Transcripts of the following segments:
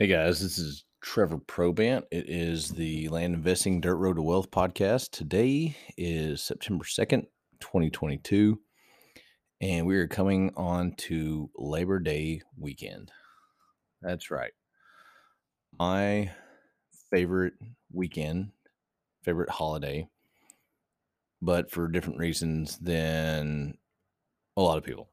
Hey guys, this is Trevor Probant. It is the Land Investing Dirt Road to Wealth podcast. Today is September 2nd, 2022, and we are coming on to Labor Day weekend. That's right. My favorite weekend, favorite holiday, but for different reasons than a lot of people.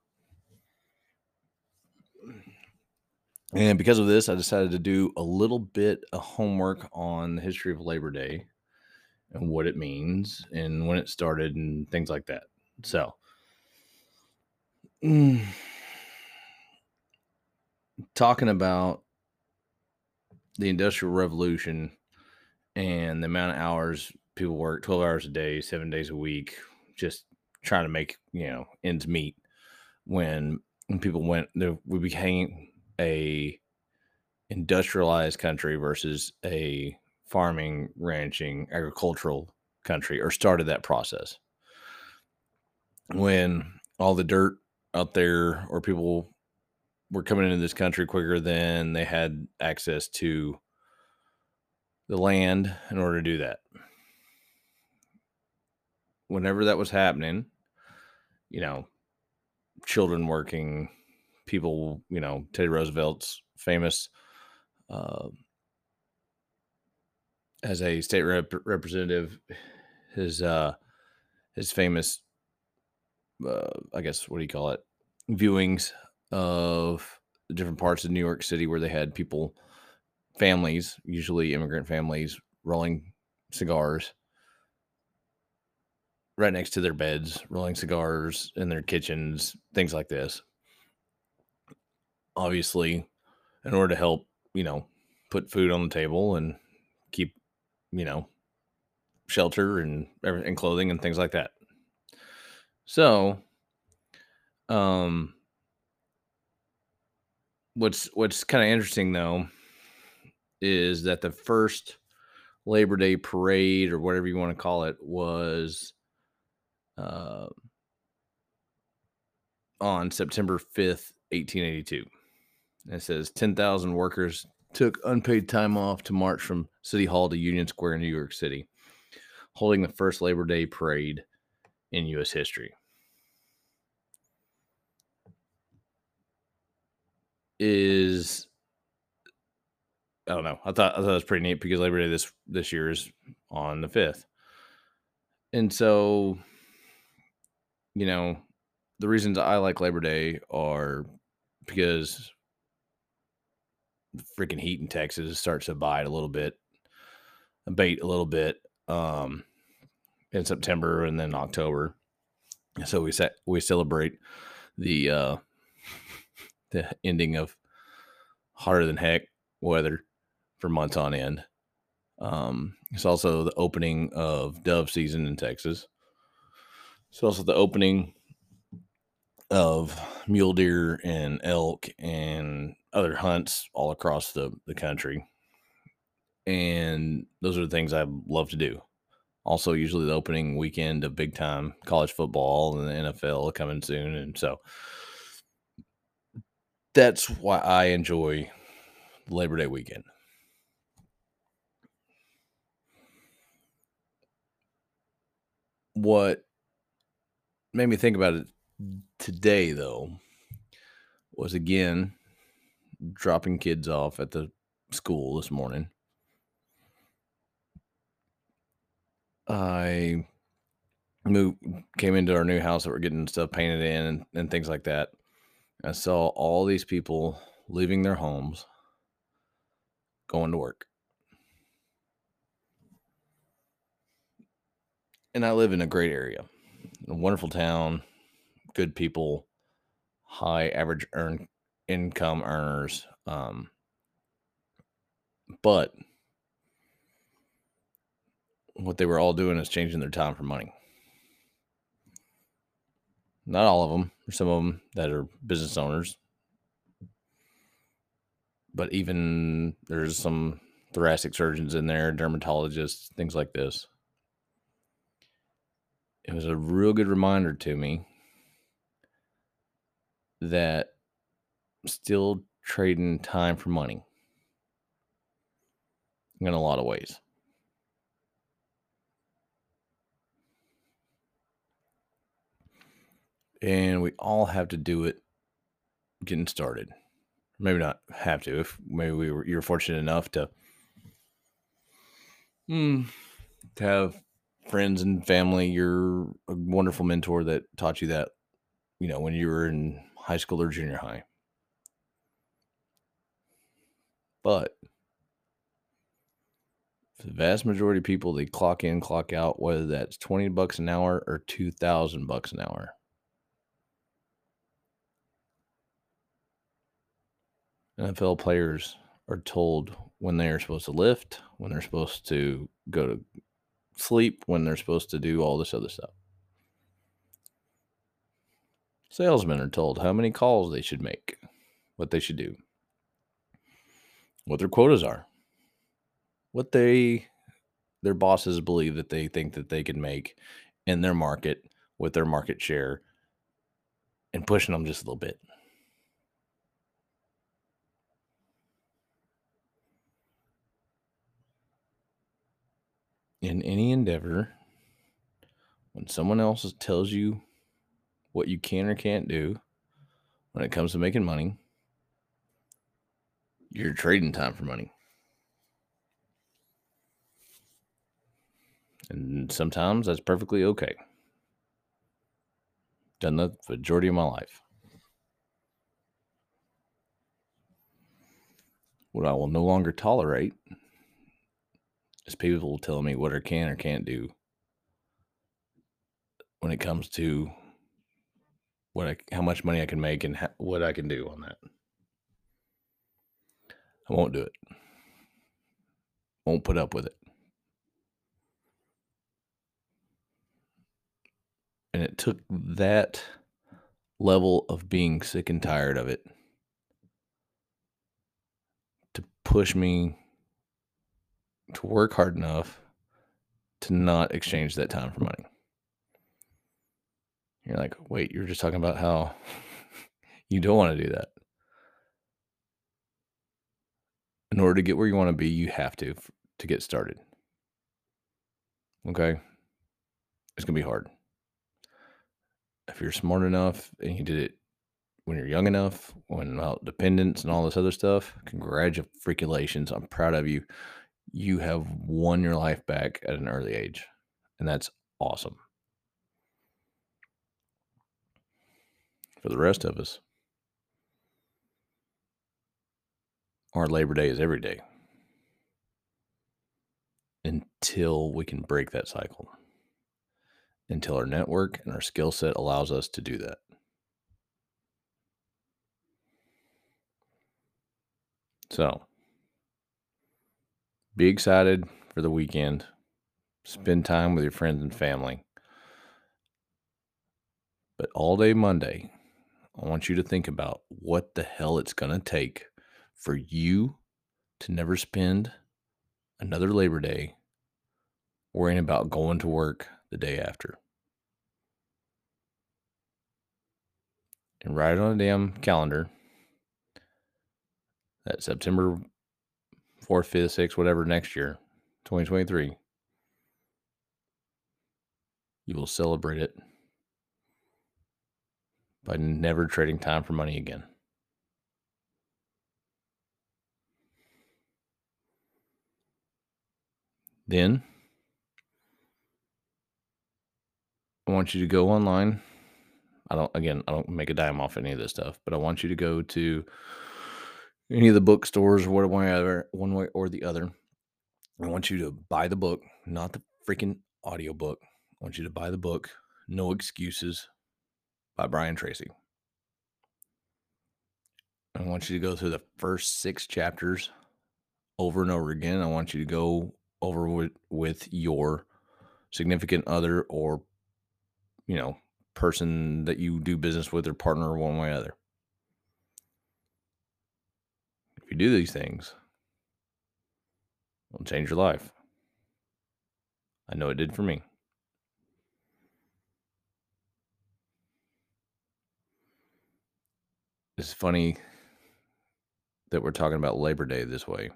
And because of this, I decided to do a little bit of homework on the history of Labor Day and what it means and when it started and things like that. So, mm, talking about the Industrial Revolution and the amount of hours people work 12 hours a day, seven days a week, just trying to make, you know, ends meet when, when people went, we became a industrialized country versus a farming, ranching, agricultural country or started that process. When all the dirt out there or people were coming into this country quicker than they had access to the land in order to do that. Whenever that was happening, you know, children working, people, you know, Teddy Roosevelt's famous uh, as a state rep- representative, his uh, his famous, uh, I guess, what do you call it, viewings of different parts of New York City where they had people, families, usually immigrant families, rolling cigars right next to their beds, rolling cigars in their kitchens, things like this obviously, in order to help, you know, put food on the table and keep, you know, shelter and and clothing and things like that. So, um, what's what's kind of interesting though is that the first Labor Day parade or whatever you want to call it was uh, on September 5th, 1882. It says 10,000 workers took unpaid time off to march from City Hall to Union Square in New York City, holding the first Labor Day parade in U.S. history. Is I don't know. I thought I thought it was pretty neat because Labor Day this this year is on the fifth, and so you know the reasons I like Labor Day are because freaking heat in Texas starts to bite a little bit, abate a little bit um, in September and then October. So we set we celebrate the uh, the ending of hotter than heck weather for months on end. Um, it's also the opening of dove season in Texas. It's also the opening of mule deer and elk and other hunts all across the, the country. And those are the things I love to do. Also, usually the opening weekend of big time college football and the NFL coming soon. And so that's why I enjoy Labor Day weekend. What made me think about it today, though, was again dropping kids off at the school this morning. I moved came into our new house that we're getting stuff painted in and, and things like that. I saw all these people leaving their homes, going to work. And I live in a great area, a wonderful town, good people, high average earn income earners. Um, but what they were all doing is changing their time for money. Not all of them. There's some of them that are business owners. But even there's some thoracic surgeons in there, dermatologists, things like this. It was a real good reminder to me that still trading time for money. in a lot of ways. And we all have to do it getting started. Maybe not have to. If maybe we were you're fortunate enough to mm, to have friends and family, you're a wonderful mentor that taught you that, you know, when you were in high school or junior high. But the vast majority of people they clock in, clock out, whether that's 20 bucks an hour or 2000 bucks an hour. NFL players are told when they are supposed to lift, when they're supposed to go to sleep, when they're supposed to do all this other stuff. Salesmen are told how many calls they should make, what they should do, what their quotas are, what they their bosses believe that they think that they can make in their market with their market share and pushing them just a little bit. in any endeavor, when someone else tells you what you can or can't do when it comes to making money, you're trading time for money. And sometimes that's perfectly okay. Done that the majority of my life. What I will no longer tolerate is people telling me what I can or can't do when it comes to what I, how much money I can make and what I can do on that. I won't do it. Won't put up with it. And it took that level of being sick and tired of it to push me to work hard enough to not exchange that time for money. You're like, wait, you're just talking about how you don't want to do that. In order to get where you want to be, you have to to get started. Okay? It's going to be hard. If you're smart enough and you did it when you're young enough, when about dependence and all this other stuff, congratulations. I'm proud of you you have won your life back at an early age. And that's awesome. For the rest of us, our Labor Day is every day until we can break that cycle, until our network and our skill set allows us to do that. So, be excited for the weekend. Spend time with your friends and family. But all day Monday, I want you to think about what the hell it's going to take for you to never spend another Labor Day worrying about going to work the day after. And write it on a damn calendar that September fourth, fifth, sixth, whatever next year, 2023, you will celebrate it by never trading time for money again. Then I want you to go online. I don't, again, I don't make a dime off any of this stuff, but I want you to go to any of the bookstores, or one way or the other. I want you to buy the book, not the freaking audio book. I want you to buy the book, No Excuses by Brian Tracy. I want you to go through the first six chapters over and over again. I want you to go over with, with your significant other or, you know, person that you do business with or partner one way or other. If you do these things, it'll change your life. I know it did for me. It's funny that we're talking about Labor Day this way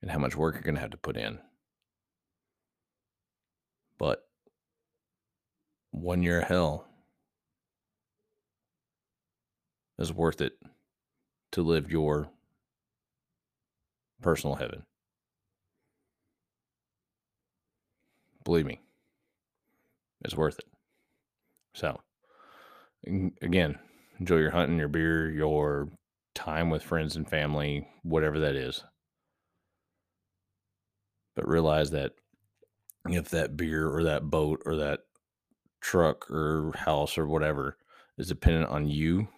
and how much work you're going to have to put in. But one year of hell is worth it to live your personal heaven. Believe me, it's worth it. So, again, enjoy your hunting, your beer, your time with friends and family, whatever that is. But realize that if that beer or that boat or that truck or house or whatever is dependent on you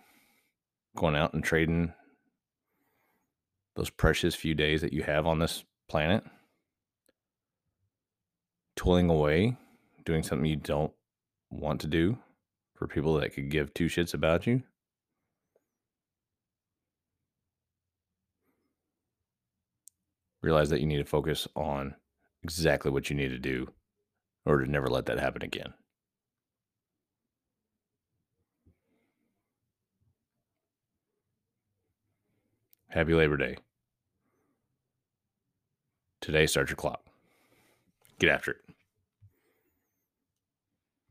going out and trading those precious few days that you have on this planet, toiling away, doing something you don't want to do for people that could give two shits about you. Realize that you need to focus on exactly what you need to do in order to never let that happen again. Happy Labor Day. Today, start your clock. Get after it.